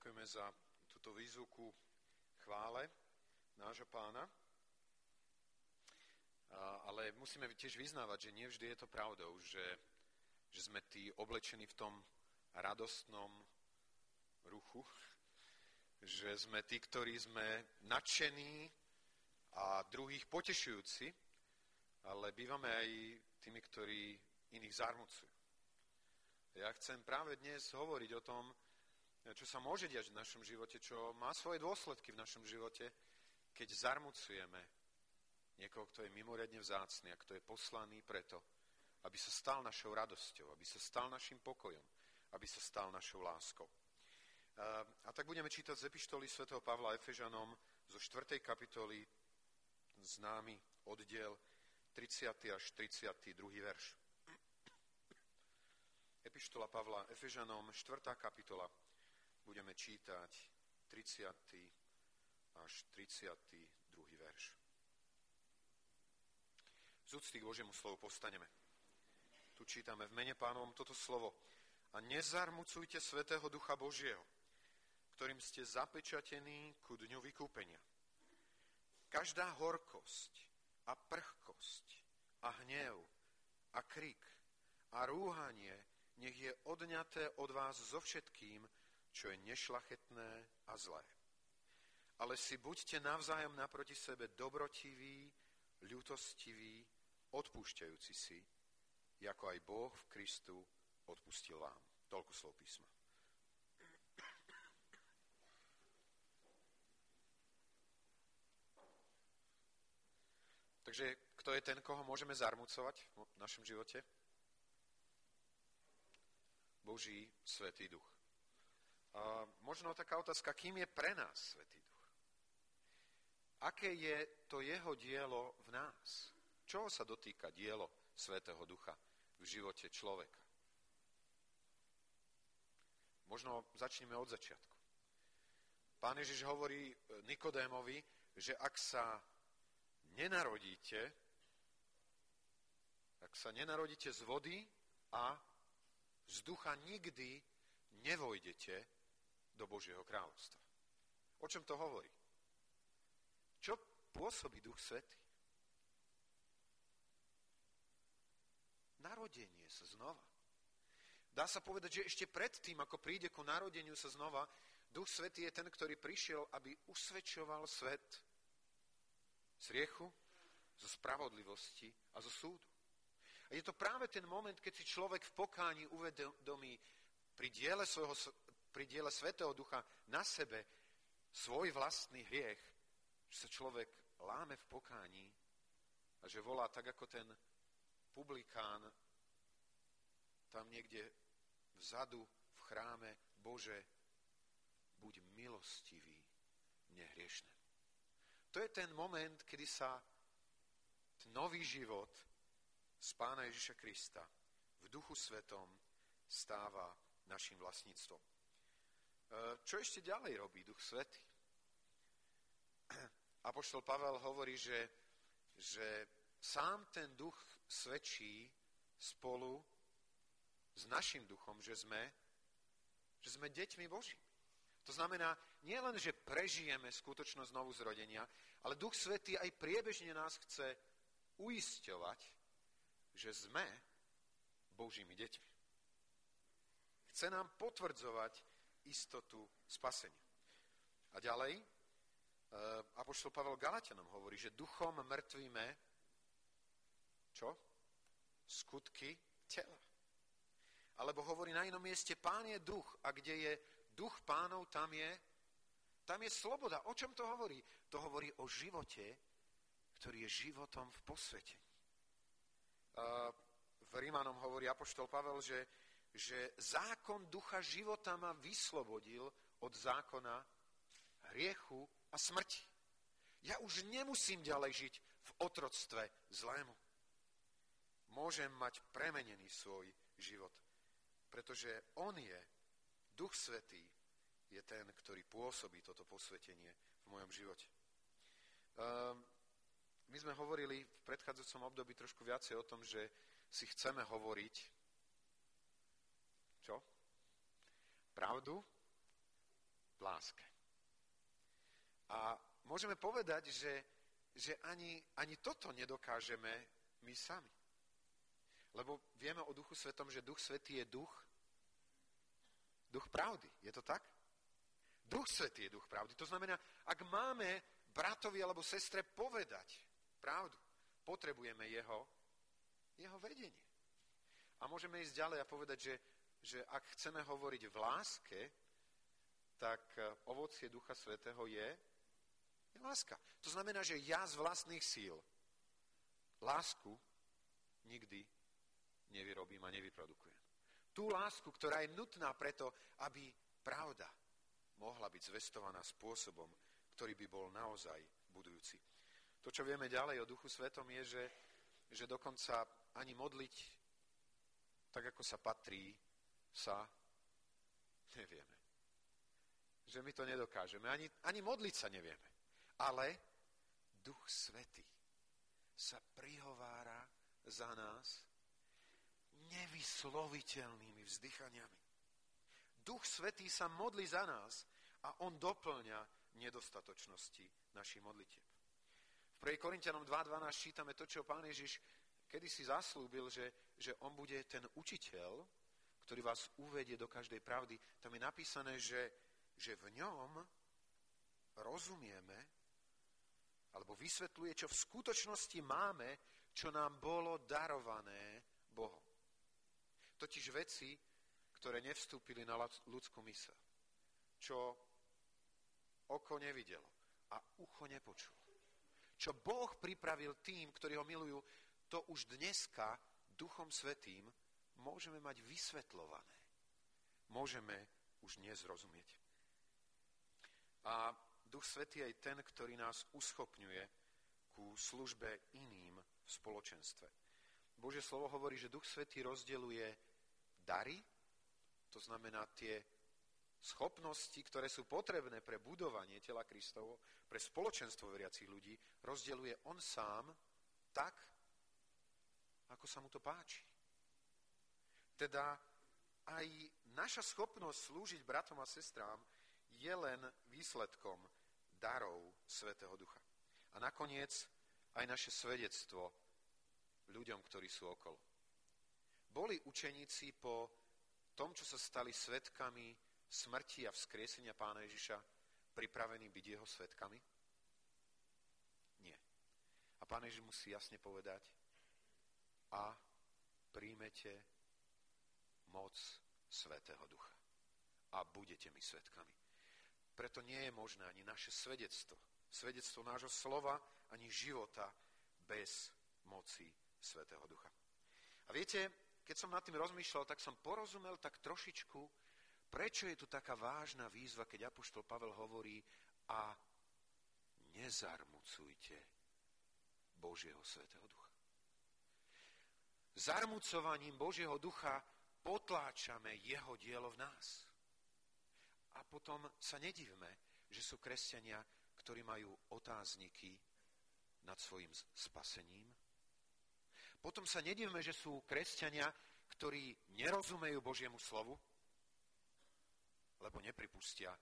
Ďakujeme za túto výzvu ku chvále nášho pána. Ale musíme tiež vyznávať, že nie vždy je to pravdou, že, že sme tí oblečení v tom radostnom ruchu, že sme tí, ktorí sme nadšení a druhých potešujúci, ale bývame aj tými, ktorí iných zarmucujú. Ja chcem práve dnes hovoriť o tom, čo sa môže diať v našom živote, čo má svoje dôsledky v našom živote, keď zarmucujeme niekoho, kto je mimoriadne vzácný a kto je poslaný preto, aby sa stal našou radosťou, aby sa stal našim pokojom, aby sa stal našou láskou. A tak budeme čítať z epištoly svätého Pavla Efežanom zo 4. kapitoly známy oddiel 30. až 32. verš. Epištola Pavla Efežanom, 4. kapitola, budeme čítať 30. až 32. verš. Z úcty k Božiemu slovu postaneme. Tu čítame v mene pánovom toto slovo. A nezarmucujte Svetého Ducha Božieho, ktorým ste zapečatení ku dňu vykúpenia. Každá horkosť a prchkosť a hnev a krik a rúhanie nech je odňaté od vás so všetkým, čo je nešlachetné a zlé. Ale si buďte navzájom naproti sebe dobrotiví, ľutostiví, odpúšťajúci si, ako aj Boh v Kristu odpustil vám. Toľko slov písma. Takže kto je ten, koho môžeme zarmucovať v našom živote? Boží Svetý Duch. Možno taká otázka, kým je pre nás Svetý Duch? Aké je to jeho dielo v nás? Čoho sa dotýka dielo Svetého Ducha v živote človeka? Možno začneme od začiatku. Pán Ježiš hovorí Nikodémovi, že ak sa nenarodíte, ak sa nenarodíte z vody a z ducha nikdy nevojdete do Božieho kráľovstva. O čom to hovorí? Čo pôsobí Duch Svetý? Narodenie sa znova. Dá sa povedať, že ešte predtým, ako príde ku narodeniu sa znova, Duch Svetý je ten, ktorý prišiel, aby usvedčoval svet z riechu, zo spravodlivosti a zo súdu. A je to práve ten moment, keď si človek v pokání uvedomí pri diele svojho pri diele Svetého Ducha na sebe svoj vlastný hriech, že sa človek láme v pokání a že volá tak ako ten publikán tam niekde vzadu v chráme Bože, buď milostivý mne hriešne. To je ten moment, kedy sa nový život z Pána Ježiša Krista v Duchu Svetom stáva našim vlastníctvom. Čo ešte ďalej robí Duch Svetý? Apoštol Pavel hovorí, že, že sám ten duch svedčí spolu s našim duchom, že sme, že sme deťmi Božími. To znamená, nie len, že prežijeme skutočnosť znovu zrodenia, ale Duch Svetý aj priebežne nás chce uisťovať, že sme Božími deťmi. Chce nám potvrdzovať, istotu spasenia. A ďalej, e, Apoštol Pavel Galatianom hovorí, že duchom mŕtvíme čo? Skutky tela. Alebo hovorí na inom mieste, pán je duch a kde je duch pánov, tam je, tam je sloboda. O čom to hovorí? To hovorí o živote, ktorý je životom v posvetení. V Rímanom hovorí Apoštol Pavel, že že zákon ducha života ma vyslobodil od zákona hriechu a smrti. Ja už nemusím ďalej žiť v otroctve zlému. Môžem mať premenený svoj život, pretože On je, Duch Svetý, je ten, ktorý pôsobí toto posvetenie v mojom živote. Um, my sme hovorili v predchádzajúcom období trošku viacej o tom, že si chceme hovoriť čo? Pravdu v láske. A môžeme povedať, že, že ani, ani toto nedokážeme my sami. Lebo vieme o Duchu Svetom, že Duch Svetý je duch, duch pravdy. Je to tak? Duch Svetý je duch pravdy. To znamená, ak máme bratovi alebo sestre povedať pravdu, potrebujeme jeho, jeho vedenie. A môžeme ísť ďalej a povedať, že, že ak chceme hovoriť v láske, tak e, ovocie Ducha Svetého je, je láska. To znamená, že ja z vlastných síl lásku nikdy nevyrobím a nevyprodukujem. Tú lásku, ktorá je nutná preto, aby pravda mohla byť zvestovaná spôsobom, ktorý by bol naozaj budujúci. To, čo vieme ďalej o Duchu Svetom, je, že, že dokonca ani modliť tak, ako sa patrí, sa nevieme. Že my to nedokážeme. Ani, ani modliť sa nevieme. Ale Duch Svetý sa prihovára za nás nevysloviteľnými vzdychaniami. Duch Svetý sa modlí za nás a on doplňa nedostatočnosti našich modlitieb. V 1. Korintianom 2.12 čítame to, čo pán Ježiš kedy si zaslúbil, že, že on bude ten učiteľ, ktorý vás uvedie do každej pravdy. Tam je napísané, že, že v ňom rozumieme, alebo vysvetľuje, čo v skutočnosti máme, čo nám bolo darované Bohom. Totiž veci, ktoré nevstúpili na ľudskú mysel. Čo oko nevidelo a ucho nepočulo. Čo Boh pripravil tým, ktorí ho milujú, to už dneska Duchom Svetým môžeme mať vysvetľované. Môžeme už dnes rozumieť. A Duch Svetý je ten, ktorý nás uschopňuje ku službe iným v spoločenstve. Božie slovo hovorí, že Duch Svetý rozdeluje dary, to znamená tie schopnosti, ktoré sú potrebné pre budovanie tela Kristovo, pre spoločenstvo veriacich ľudí, rozdeľuje on sám tak, ako sa mu to páči. Teda aj naša schopnosť slúžiť bratom a sestrám je len výsledkom darov Svetého Ducha. A nakoniec aj naše svedectvo ľuďom, ktorí sú okolo. Boli učeníci po tom, čo sa stali svetkami smrti a vzkriesenia pána Ježiša pripravení byť jeho svetkami? Nie. A pán Ježiš musí jasne povedať a príjmete moc Svetého Ducha. A budete mi svetkami. Preto nie je možné ani naše svedectvo, svedectvo nášho slova, ani života bez moci Svetého Ducha. A viete, keď som nad tým rozmýšľal, tak som porozumel tak trošičku Prečo je tu taká vážna výzva, keď Apoštol Pavel hovorí a nezarmucujte Božieho Svetého Ducha. Zarmucovaním Božieho Ducha potláčame jeho dielo v nás. A potom sa nedivme, že sú kresťania, ktorí majú otázniky nad svojim spasením. Potom sa nedivme, že sú kresťania, ktorí nerozumejú Božiemu slovu, lebo nepripustia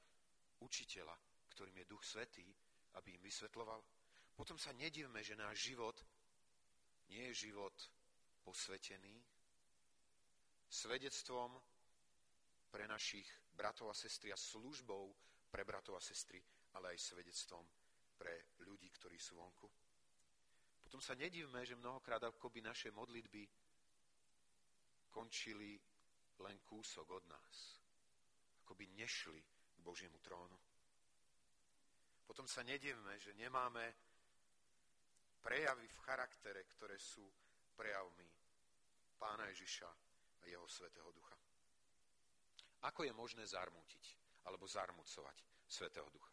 učiteľa, ktorým je Duch Svetý, aby im vysvetloval. Potom sa nedivme, že náš život nie je život posvetený, svedectvom pre našich bratov a sestry a službou pre bratov a sestry, ale aj svedectvom pre ľudí, ktorí sú vonku. Potom sa nedivme, že mnohokrát akoby naše modlitby končili len kúsok od nás akoby nešli k Božiemu trónu. Potom sa nedivme, že nemáme prejavy v charaktere, ktoré sú prejavmi Pána Ježiša a Jeho Svetého Ducha. Ako je možné zarmútiť alebo zarmucovať Svetého Ducha?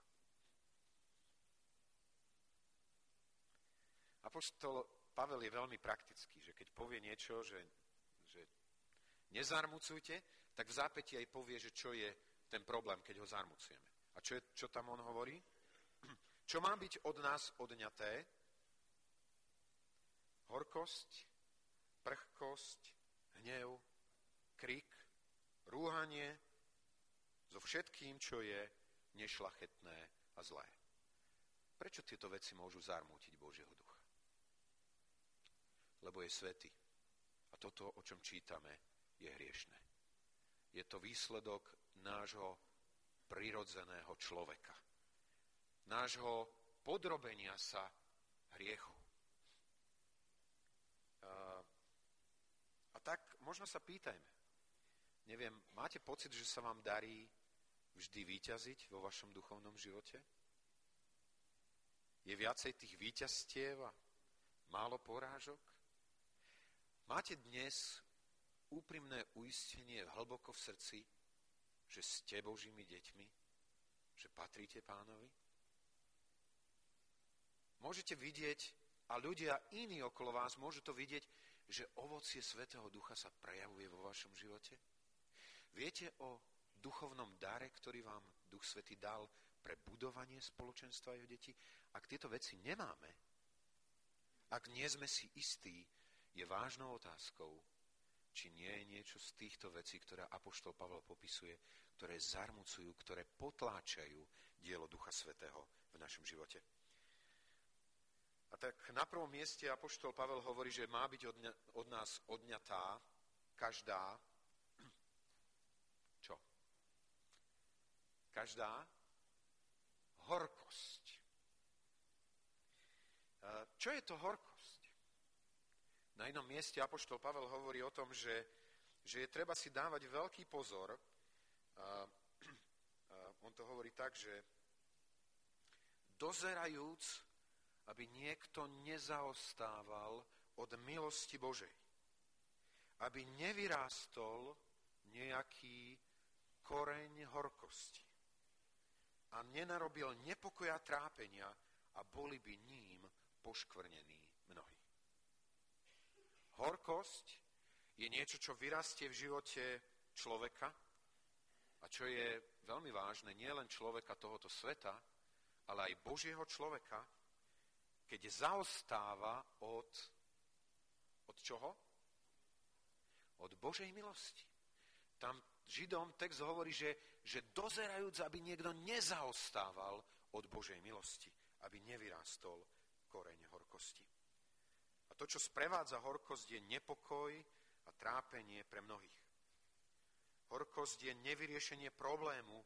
Apoštol Pavel je veľmi praktický, že keď povie niečo, že, že nezarmucujte, tak v zápäti aj povie, že čo je ten problém, keď ho zarmucujeme. A čo, je, čo tam on hovorí? Čo má byť od nás odňaté? Horkosť, prchkosť, hnev, krik, rúhanie, so všetkým, čo je nešlachetné a zlé. Prečo tieto veci môžu zarmútiť Božieho ducha? Lebo je svety. A toto, o čom čítame, je hriešné. Je to výsledok nášho prirodzeného človeka. Nášho podrobenia sa hriechu. A, a tak možno sa pýtajme. Neviem, máte pocit, že sa vám darí vždy výťaziť vo vašom duchovnom živote? Je viacej tých výťastiev a málo porážok? Máte dnes úprimné uistenie hlboko v srdci, že ste Božími deťmi, že patríte pánovi? Môžete vidieť, a ľudia iní okolo vás môžu to vidieť, že ovocie Svetého Ducha sa prejavuje vo vašom živote? Viete o duchovnom dare, ktorý vám Duch Svetý dal pre budovanie spoločenstva jeho detí? Ak tieto veci nemáme, ak nie sme si istí, je vážnou otázkou, či nie je niečo z týchto vecí, ktoré Apoštol Pavel popisuje, ktoré zarmucujú, ktoré potláčajú dielo Ducha Svetého v našom živote. A tak na prvom mieste Apoštol Pavel hovorí, že má byť od nás odňatá každá čo? Každá horkosť. Čo je to horkosť? Na inom mieste Apoštol Pavel hovorí o tom, že, že je treba si dávať veľký pozor. A, a on to hovorí tak, že dozerajúc, aby niekto nezaostával od milosti Božej. Aby nevyrástol nejaký koreň horkosti a nenarobil nepokoja trápenia a boli by ním poškvrnení mnohí. Horkosť je niečo, čo vyrastie v živote človeka a čo je veľmi vážne, nie len človeka tohoto sveta, ale aj Božieho človeka, keď zaostáva od, od čoho? Od Božej milosti. Tam Židom text hovorí, že, že dozerajúc, aby niekto nezaostával od Božej milosti, aby nevyrástol koreň horkosti. A to, čo sprevádza horkosť, je nepokoj a trápenie pre mnohých. Horkosť je nevyriešenie problému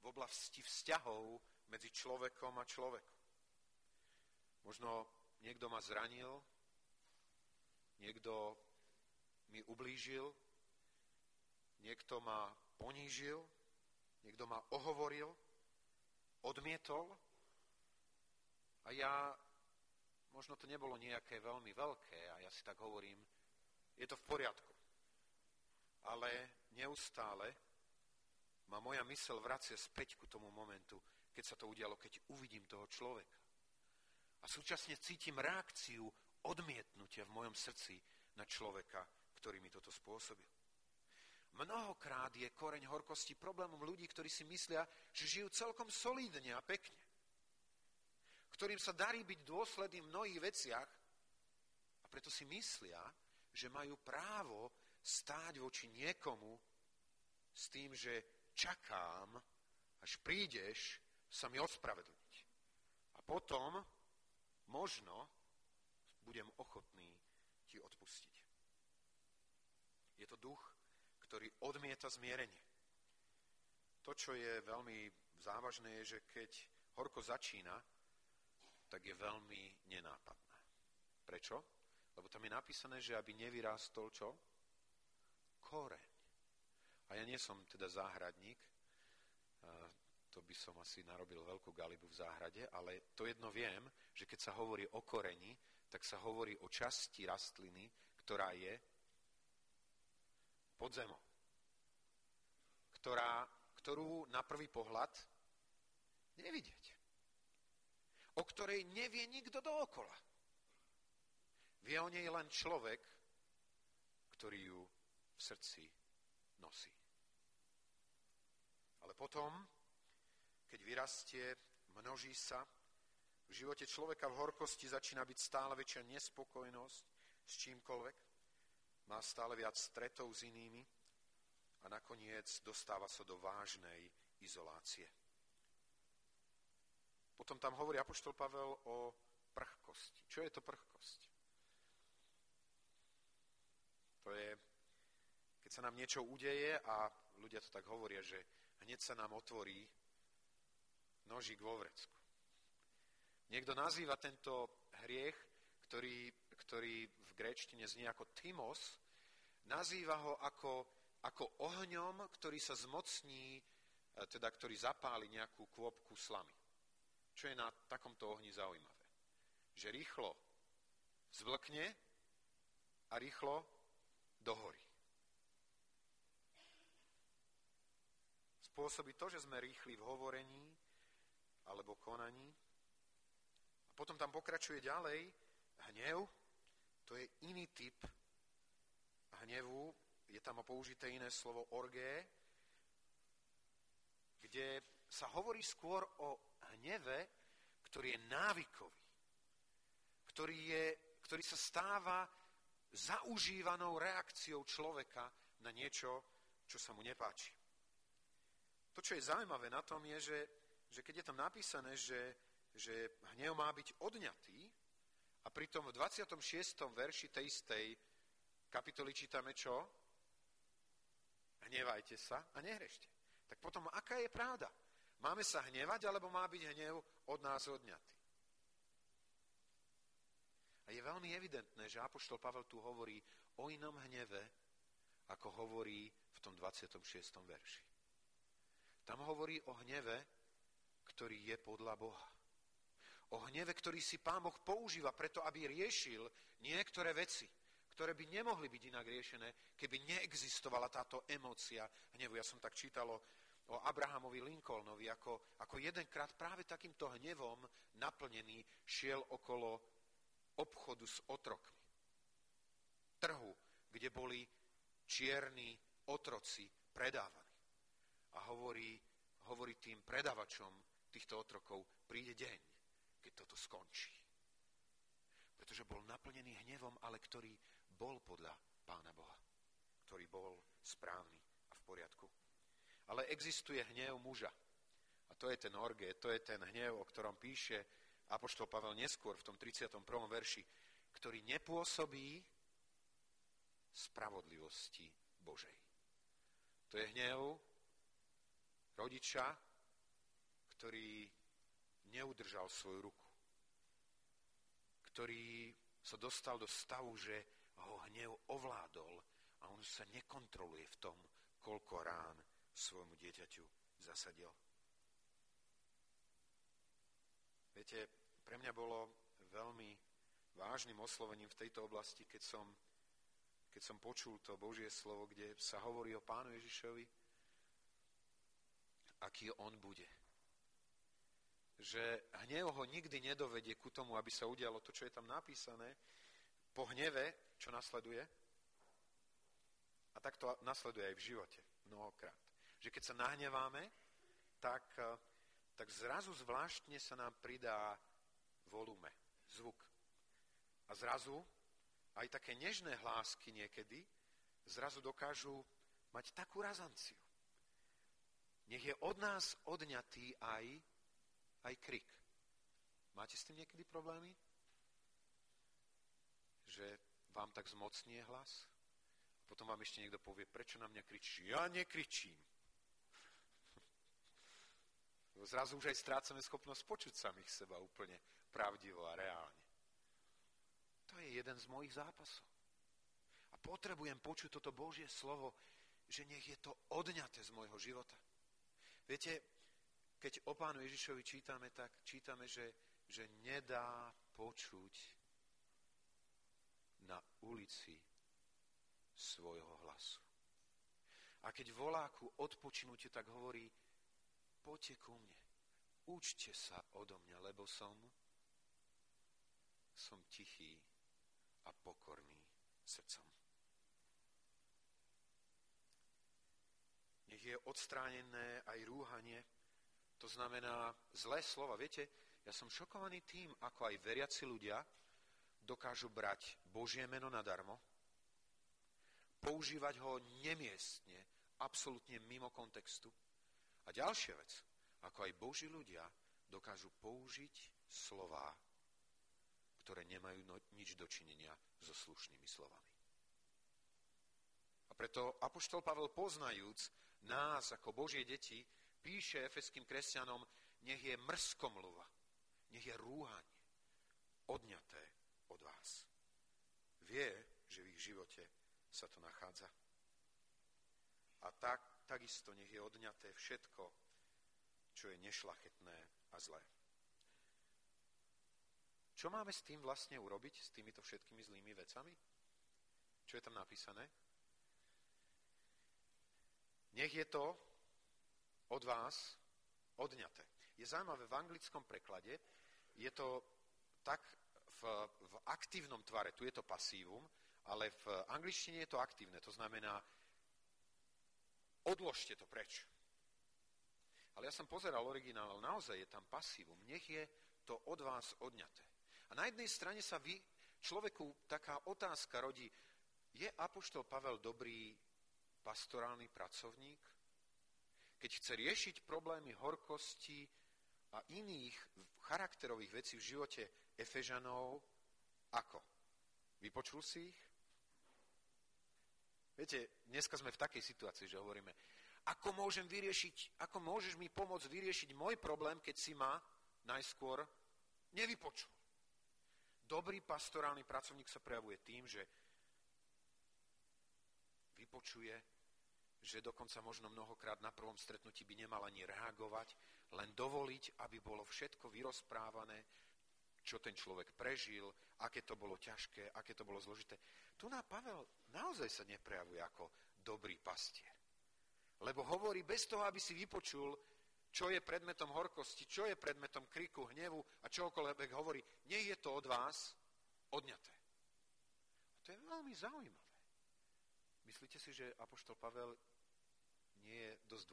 v oblasti vzťahov medzi človekom a človekom. Možno niekto ma zranil, niekto mi ublížil, niekto ma ponížil, niekto ma ohovoril, odmietol a ja možno to nebolo nejaké veľmi veľké a ja si tak hovorím, je to v poriadku. Ale neustále ma moja mysel vracia späť ku tomu momentu, keď sa to udialo, keď uvidím toho človeka. A súčasne cítim reakciu odmietnutia v mojom srdci na človeka, ktorý mi toto spôsobil. Mnohokrát je koreň horkosti problémom ľudí, ktorí si myslia, že žijú celkom solídne a pekne ktorým sa darí byť dôsledným v mnohých veciach a preto si myslia, že majú právo stáť voči niekomu s tým, že čakám, až prídeš sa mi ospravedlniť. A potom možno budem ochotný ti odpustiť. Je to duch, ktorý odmieta zmierenie. To, čo je veľmi závažné, je, že keď horko začína, tak je veľmi nenápadná. Prečo? Lebo tam je napísané, že aby nevyrástol čo? Koreň. A ja nie som teda záhradník, to by som asi narobil veľkú galibu v záhrade, ale to jedno viem, že keď sa hovorí o koreni, tak sa hovorí o časti rastliny, ktorá je pod zemou. Ktorá, ktorú na prvý pohľad nevidieť o ktorej nevie nikto dookola. Vie o nej len človek, ktorý ju v srdci nosí. Ale potom, keď vyrastie, množí sa, v živote človeka v horkosti začína byť stále väčšia nespokojnosť s čímkoľvek, má stále viac stretov s inými a nakoniec dostáva sa do vážnej izolácie. Potom tam hovorí Apoštol Pavel o prchkosti. Čo je to prchkosť? To je, keď sa nám niečo udeje a ľudia to tak hovoria, že hneď sa nám otvorí nožík vo vrecku. Niekto nazýva tento hriech, ktorý, ktorý gréčtine znie ako Timos, nazýva ho ako, ako ohňom, ktorý sa zmocní, e, teda ktorý zapáli nejakú kôpku slamy. Čo je na takomto ohni zaujímavé? Že rýchlo zvlkne a rýchlo dohorí. Spôsobí to, že sme rýchli v hovorení alebo konaní. A potom tam pokračuje ďalej hnev, to je iný typ hnevu, je tam použité iné slovo orgé, kde sa hovorí skôr o hneve, ktorý je návykový, ktorý, je, ktorý sa stáva zaužívanou reakciou človeka na niečo, čo sa mu nepáči. To, čo je zaujímavé na tom, je, že, že keď je tam napísané, že, že hnev má byť odňatý, a pritom v 26. verši tej istej kapitoly čítame čo? Hnevajte sa a nehrešte. Tak potom, aká je pravda? Máme sa hnevať, alebo má byť hnev od nás odňatý? A je veľmi evidentné, že Apoštol Pavel tu hovorí o inom hneve, ako hovorí v tom 26. verši. Tam hovorí o hneve, ktorý je podľa Boha o hneve, ktorý si Pán Boh používa preto, aby riešil niektoré veci, ktoré by nemohli byť inak riešené, keby neexistovala táto emócia hnevu. Ja som tak čítal o, o Abrahamovi Lincolnovi, ako, ako jedenkrát práve takýmto hnevom naplnený šiel okolo obchodu s otrokmi. Trhu, kde boli čierni otroci predávaní. A hovorí, hovorí tým predavačom týchto otrokov, príde deň, keď toto skončí. Pretože bol naplnený hnevom, ale ktorý bol podľa Pána Boha. Ktorý bol správny a v poriadku. Ale existuje hnev muža. A to je ten orge, to je ten hnev, o ktorom píše Apoštol Pavel neskôr v tom 31. verši, ktorý nepôsobí spravodlivosti Božej. To je hnev rodiča, ktorý neudržal svoju ruku, ktorý sa dostal do stavu, že ho hnev ovládol a on sa nekontroluje v tom, koľko rán svojmu dieťaťu zasadil. Viete, pre mňa bolo veľmi vážnym oslovením v tejto oblasti, keď som, keď som počul to Božie slovo, kde sa hovorí o pánu Ježišovi, aký on bude že hnev ho nikdy nedovedie ku tomu, aby sa udialo to, čo je tam napísané, po hneve, čo nasleduje. A tak to nasleduje aj v živote mnohokrát. Že keď sa nahneváme, tak, tak zrazu zvláštne sa nám pridá volume, zvuk. A zrazu aj také nežné hlásky niekedy zrazu dokážu mať takú razanciu. Nech je od nás odňatý aj aj krik. Máte s tým niekedy problémy? Že vám tak zmocnie hlas? A potom vám ešte niekto povie, prečo na mňa kričí? Ja nekričím. Zrazu už aj strácame schopnosť počuť samých seba úplne pravdivo a reálne. To je jeden z mojich zápasov. A potrebujem počuť toto Božie slovo, že nech je to odňaté z môjho života. Viete, keď o pánu Ježišovi čítame, tak čítame, že, že nedá počuť na ulici svojho hlasu. A keď volá ku odpočinutiu, tak hovorí, poďte ku mne, učte sa odo mňa, lebo som, som tichý a pokorný srdcom. Nech je odstránené aj rúhanie, to znamená zlé slova. Viete, ja som šokovaný tým, ako aj veriaci ľudia dokážu brať Božie meno nadarmo, používať ho nemiestne, absolútne mimo kontextu. A ďalšia vec, ako aj Boží ľudia dokážu použiť slova, ktoré nemajú no, nič dočinenia so slušnými slovami. A preto Apoštol Pavel poznajúc nás ako Božie deti, píše efeským kresťanom, nech je mrskomluva, nech je rúhanie odňaté od vás. Vie, že v ich živote sa to nachádza. A tak, takisto nech je odňaté všetko, čo je nešlachetné a zlé. Čo máme s tým vlastne urobiť, s týmito všetkými zlými vecami? Čo je tam napísané? Nech je to od vás odňaté. Je zaujímavé, v anglickom preklade je to tak v, v aktívnom tvare, tu je to pasívum, ale v angličtine je to aktívne, to znamená odložte to preč. Ale ja som pozeral originál, ale naozaj je tam pasívum. Nech je to od vás odňaté. A na jednej strane sa vy, človeku taká otázka rodí, je Apoštol Pavel dobrý pastorálny pracovník? Keď chce riešiť problémy horkosti a iných charakterových vecí v živote Efežanov, ako? Vypočul si ich? Viete, dneska sme v takej situácii, že hovoríme, ako môžem vyriešiť, ako môžeš mi pomôcť vyriešiť môj problém, keď si ma najskôr nevypočul. Dobrý pastorálny pracovník sa prejavuje tým, že vypočuje, že dokonca možno mnohokrát na prvom stretnutí by nemal ani reagovať, len dovoliť, aby bolo všetko vyrozprávané, čo ten človek prežil, aké to bolo ťažké, aké to bolo zložité. Tu na Pavel naozaj sa neprejavuje ako dobrý pastier. Lebo hovorí bez toho, aby si vypočul, čo je predmetom horkosti, čo je predmetom kriku, hnevu a čokoľvek hovorí, nie je to od vás odňaté. A to je veľmi zaujímavé. Myslíte si, že Apoštol Pavel nie je dosť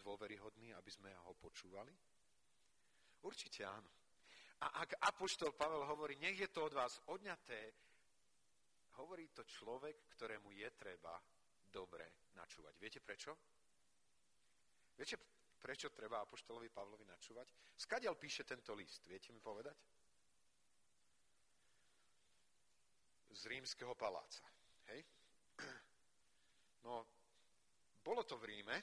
dôveryhodný, aby sme ho počúvali? Určite áno. A ak Apoštol Pavel hovorí, nech je to od vás odňaté, hovorí to človek, ktorému je treba dobre načúvať. Viete prečo? Viete, Prečo treba Apoštolovi Pavlovi načúvať? Skadiaľ píše tento list? Viete mi povedať? Z rímskeho paláca. Hej? No, bolo to v Ríme,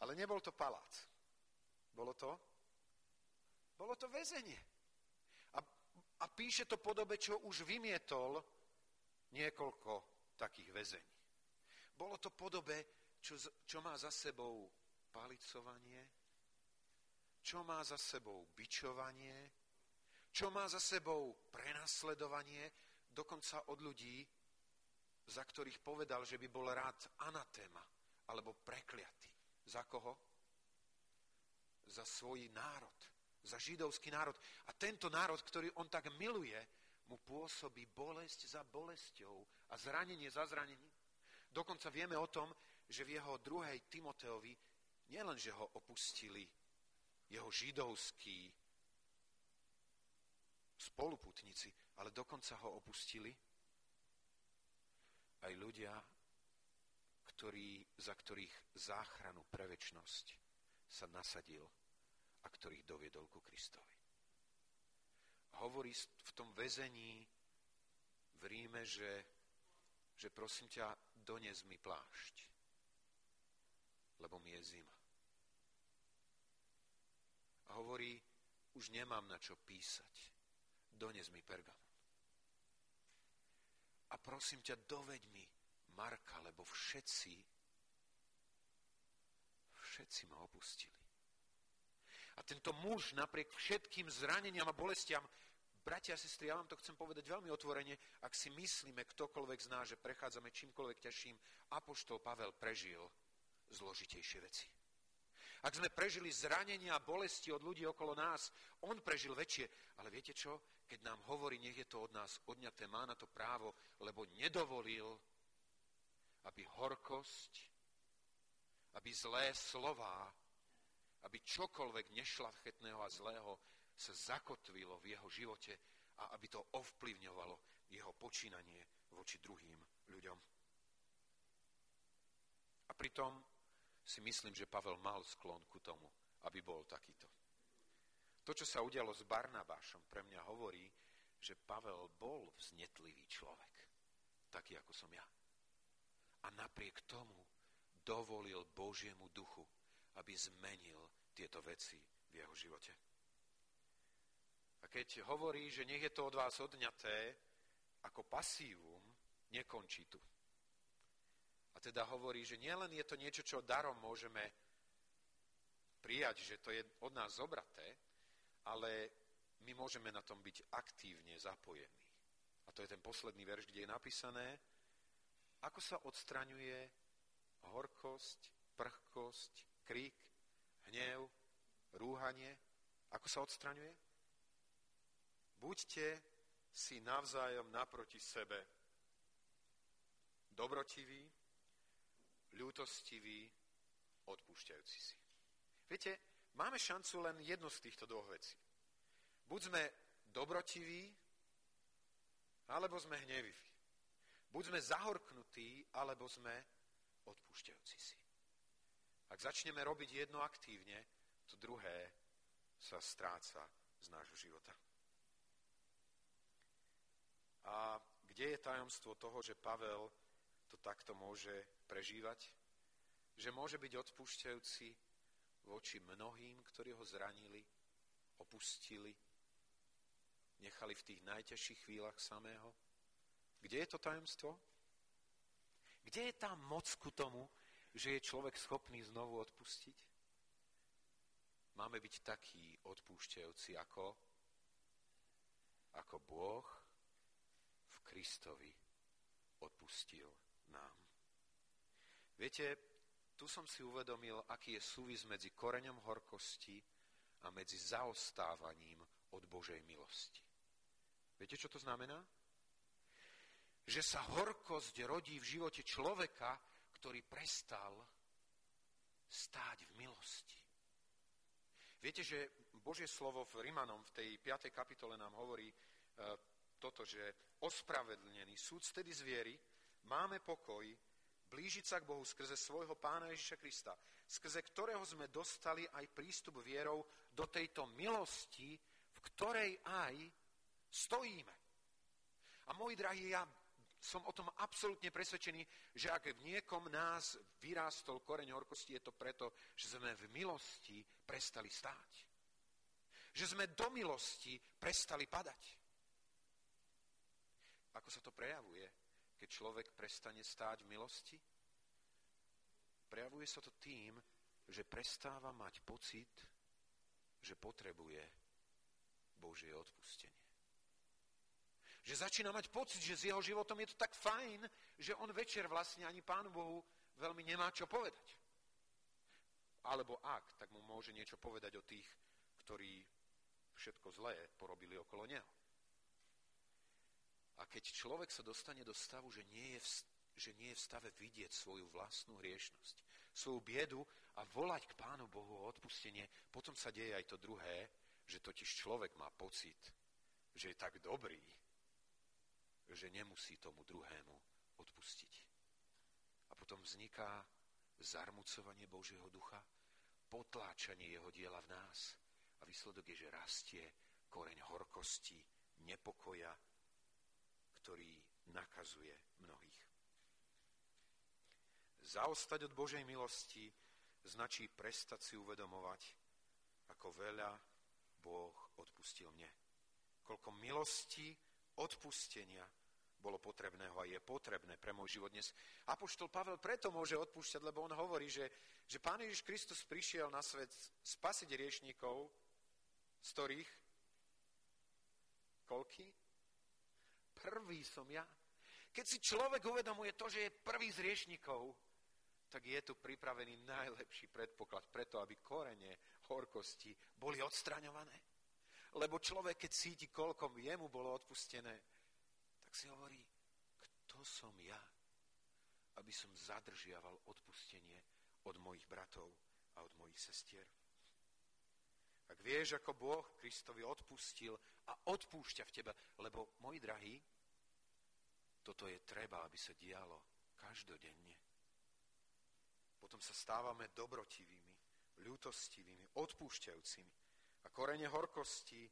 ale nebol to palác. Bolo to? Bolo to väzenie. A, a píše to podobe, čo už vymietol niekoľko takých väzení. Bolo to podobe, čo, čo má za sebou palicovanie, čo má za sebou bičovanie, čo má za sebou prenasledovanie, dokonca od ľudí, za ktorých povedal, že by bol rád anatéma alebo prekliatý. Za koho? Za svoj národ, za židovský národ. A tento národ, ktorý on tak miluje, mu pôsobí bolesť za bolesťou a zranenie za zranením. Dokonca vieme o tom, že v jeho druhej Timoteovi nielen, že ho opustili jeho židovskí spoluputníci, ale dokonca ho opustili aj ľudia, ktorí, za ktorých záchranu pre väčnosť sa nasadil a ktorých doviedol ku Kristovi. Hovorí v tom väzení v Ríme, že, že prosím ťa, dones mi plášť, lebo mi je zima a hovorí, už nemám na čo písať. Dones mi pergamon. A prosím ťa, doveď mi Marka, lebo všetci, všetci ma opustili. A tento muž napriek všetkým zraneniam a bolestiam, bratia a sestry, ja vám to chcem povedať veľmi otvorene, ak si myslíme, ktokoľvek z nás, že prechádzame čímkoľvek ťažším, Apoštol Pavel prežil zložitejšie veci. Ak sme prežili zranenia a bolesti od ľudí okolo nás, on prežil väčšie. Ale viete čo? Keď nám hovorí, nech je to od nás odňaté, má na to právo, lebo nedovolil, aby horkosť, aby zlé slová, aby čokoľvek nešlachetného a zlého sa zakotvilo v jeho živote a aby to ovplyvňovalo jeho počínanie voči druhým ľuďom. A pritom si myslím, že Pavel mal sklon ku tomu, aby bol takýto. To, čo sa udialo s Barnabášom, pre mňa hovorí, že Pavel bol vznetlivý človek, taký ako som ja. A napriek tomu dovolil Božiemu duchu, aby zmenil tieto veci v jeho živote. A keď hovorí, že nech je to od vás odňaté ako pasívum, nekončí tu. A teda hovorí, že nielen je to niečo, čo darom môžeme prijať, že to je od nás zobraté, ale my môžeme na tom byť aktívne zapojení. A to je ten posledný verš, kde je napísané, ako sa odstraňuje horkosť, prchkosť, krík, hnev, rúhanie. Ako sa odstraňuje? Buďte si navzájom naproti sebe dobrotiví, ľútostiví, odpúšťajúci si. Viete, máme šancu len jednu z týchto dvoch vecí. Buď sme dobrotiví, alebo sme hneviví. Buď sme zahorknutí, alebo sme odpúšťajúci si. Ak začneme robiť jedno aktívne, to druhé sa stráca z nášho života. A kde je tajomstvo toho, že Pavel to takto môže prežívať? Že môže byť odpúšťajúci voči mnohým, ktorí ho zranili, opustili, nechali v tých najťažších chvíľach samého? Kde je to tajomstvo? Kde je tá moc ku tomu, že je človek schopný znovu odpustiť? Máme byť takí odpúšťajúci ako, ako Boh v Kristovi odpustil nám. Viete, tu som si uvedomil, aký je súvis medzi koreňom horkosti a medzi zaostávaním od Božej milosti. Viete, čo to znamená? Že sa horkosť rodí v živote človeka, ktorý prestal stáť v milosti. Viete, že Božie slovo v Rimanom v tej 5. kapitole nám hovorí e, toto, že ospravedlnený súd tedy zviery, máme pokoj, blížiť sa k Bohu skrze svojho pána Ježiša Krista, skrze ktorého sme dostali aj prístup vierou do tejto milosti, v ktorej aj stojíme. A môj drahý, ja som o tom absolútne presvedčený, že ak v niekom nás vyrástol koreň horkosti, je to preto, že sme v milosti prestali stáť. Že sme do milosti prestali padať. Ako sa to prejavuje, keď človek prestane stáť v milosti? Prejavuje sa to tým, že prestáva mať pocit, že potrebuje Božie odpustenie. Že začína mať pocit, že s jeho životom je to tak fajn, že on večer vlastne ani Pánu Bohu veľmi nemá čo povedať. Alebo ak, tak mu môže niečo povedať o tých, ktorí všetko zlé porobili okolo neho. A keď človek sa dostane do stavu, že nie je v, že nie je v stave vidieť svoju vlastnú hriešnosť, svoju biedu a volať k Pánu Bohu o odpustenie, potom sa deje aj to druhé, že totiž človek má pocit, že je tak dobrý, že nemusí tomu druhému odpustiť. A potom vzniká zarmucovanie Božieho ducha, potláčanie jeho diela v nás. A výsledok je, že rastie koreň horkosti, nepokoja, ktorý nakazuje mnohých. Zaostať od Božej milosti značí prestať si uvedomovať, ako veľa Boh odpustil mne. Koľko milosti, odpustenia bolo potrebného a je potrebné pre môj život dnes. Apoštol Pavel preto môže odpúšťať, lebo on hovorí, že, že Pán Ježiš Kristus prišiel na svet spasiť riešnikov, z ktorých koľky? Prvý som ja. Keď si človek uvedomuje to, že je prvý z riešnikov, tak je tu pripravený najlepší predpoklad preto, aby korene horkosti boli odstraňované. Lebo človek, keď cíti, koľko jemu bolo odpustené, tak si hovorí, kto som ja, aby som zadržiaval odpustenie od mojich bratov a od mojich sestier. Ak vieš, ako Boh Kristovi odpustil a odpúšťa v tebe, lebo, môj drahý, toto je treba, aby sa dialo každodenne. Potom sa stávame dobrotivými, ľútostivými, odpúšťajúcimi. A korene horkosti,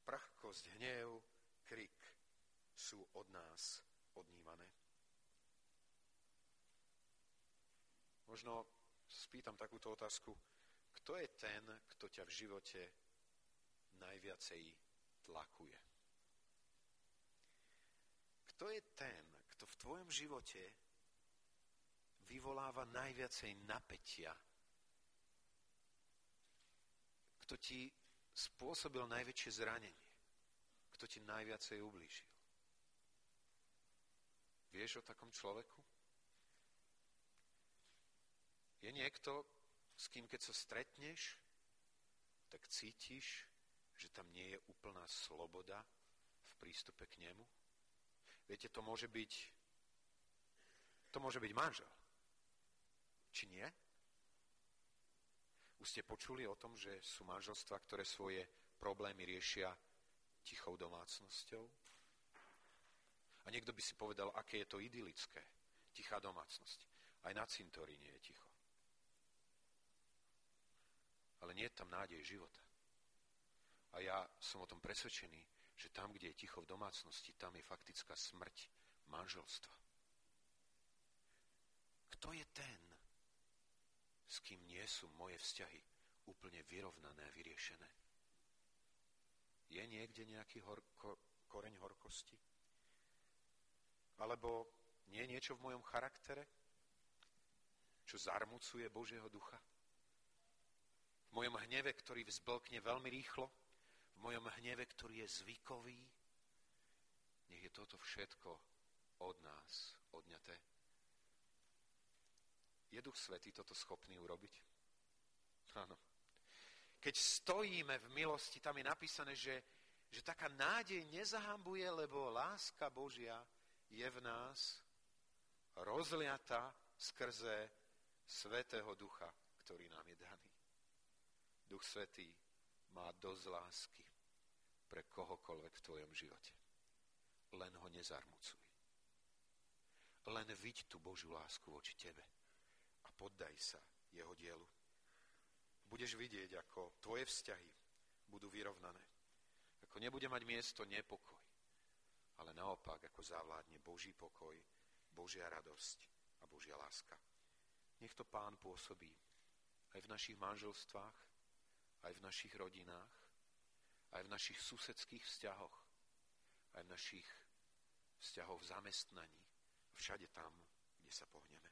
prchkosť, hnev, krik sú od nás odnímané. Možno spýtam takúto otázku. Kto je ten, kto ťa v živote najviacej tlakuje? Kto je ten, kto v tvojom živote vyvoláva najviacej napätia? Kto ti spôsobil najväčšie zranenie? Kto ti najviacej ublížil? Vieš o takom človeku? Je niekto, s kým keď sa stretneš, tak cítiš, že tam nie je úplná sloboda v prístupe k nemu? Viete, to môže byť to môže byť manžel. Či nie? Už ste počuli o tom, že sú manželstva, ktoré svoje problémy riešia tichou domácnosťou? A niekto by si povedal, aké je to idylické, tichá domácnosť. Aj na cintoríne je ticho. Ale nie je tam nádej života. A ja som o tom presvedčený, že tam, kde je ticho v domácnosti, tam je faktická smrť manželstva. Kto je ten, s kým nie sú moje vzťahy úplne vyrovnané a vyriešené? Je niekde nejaký horko, koreň horkosti? Alebo nie je niečo v mojom charaktere, čo zarmucuje Božieho ducha? V mojom hneve, ktorý vzblkne veľmi rýchlo? V mojom hneve, ktorý je zvykový? Nech je toto všetko od nás odňaté je Duch Svetý toto schopný urobiť? Áno. Keď stojíme v milosti, tam je napísané, že, že taká nádej nezahambuje, lebo láska Božia je v nás rozliata skrze Svetého Ducha, ktorý nám je daný. Duch Svetý má dosť lásky pre kohokoľvek v tvojom živote. Len ho nezarmucuj. Len vidť tú Božiu lásku voči tebe poddaj sa jeho dielu. Budeš vidieť, ako tvoje vzťahy budú vyrovnané. Ako nebude mať miesto nepokoj, ale naopak, ako zavládne Boží pokoj, Božia radosť a Božia láska. Nech to Pán pôsobí aj v našich manželstvách, aj v našich rodinách, aj v našich susedských vzťahoch, aj v našich vzťahoch v zamestnaní, všade tam, kde sa pohneme.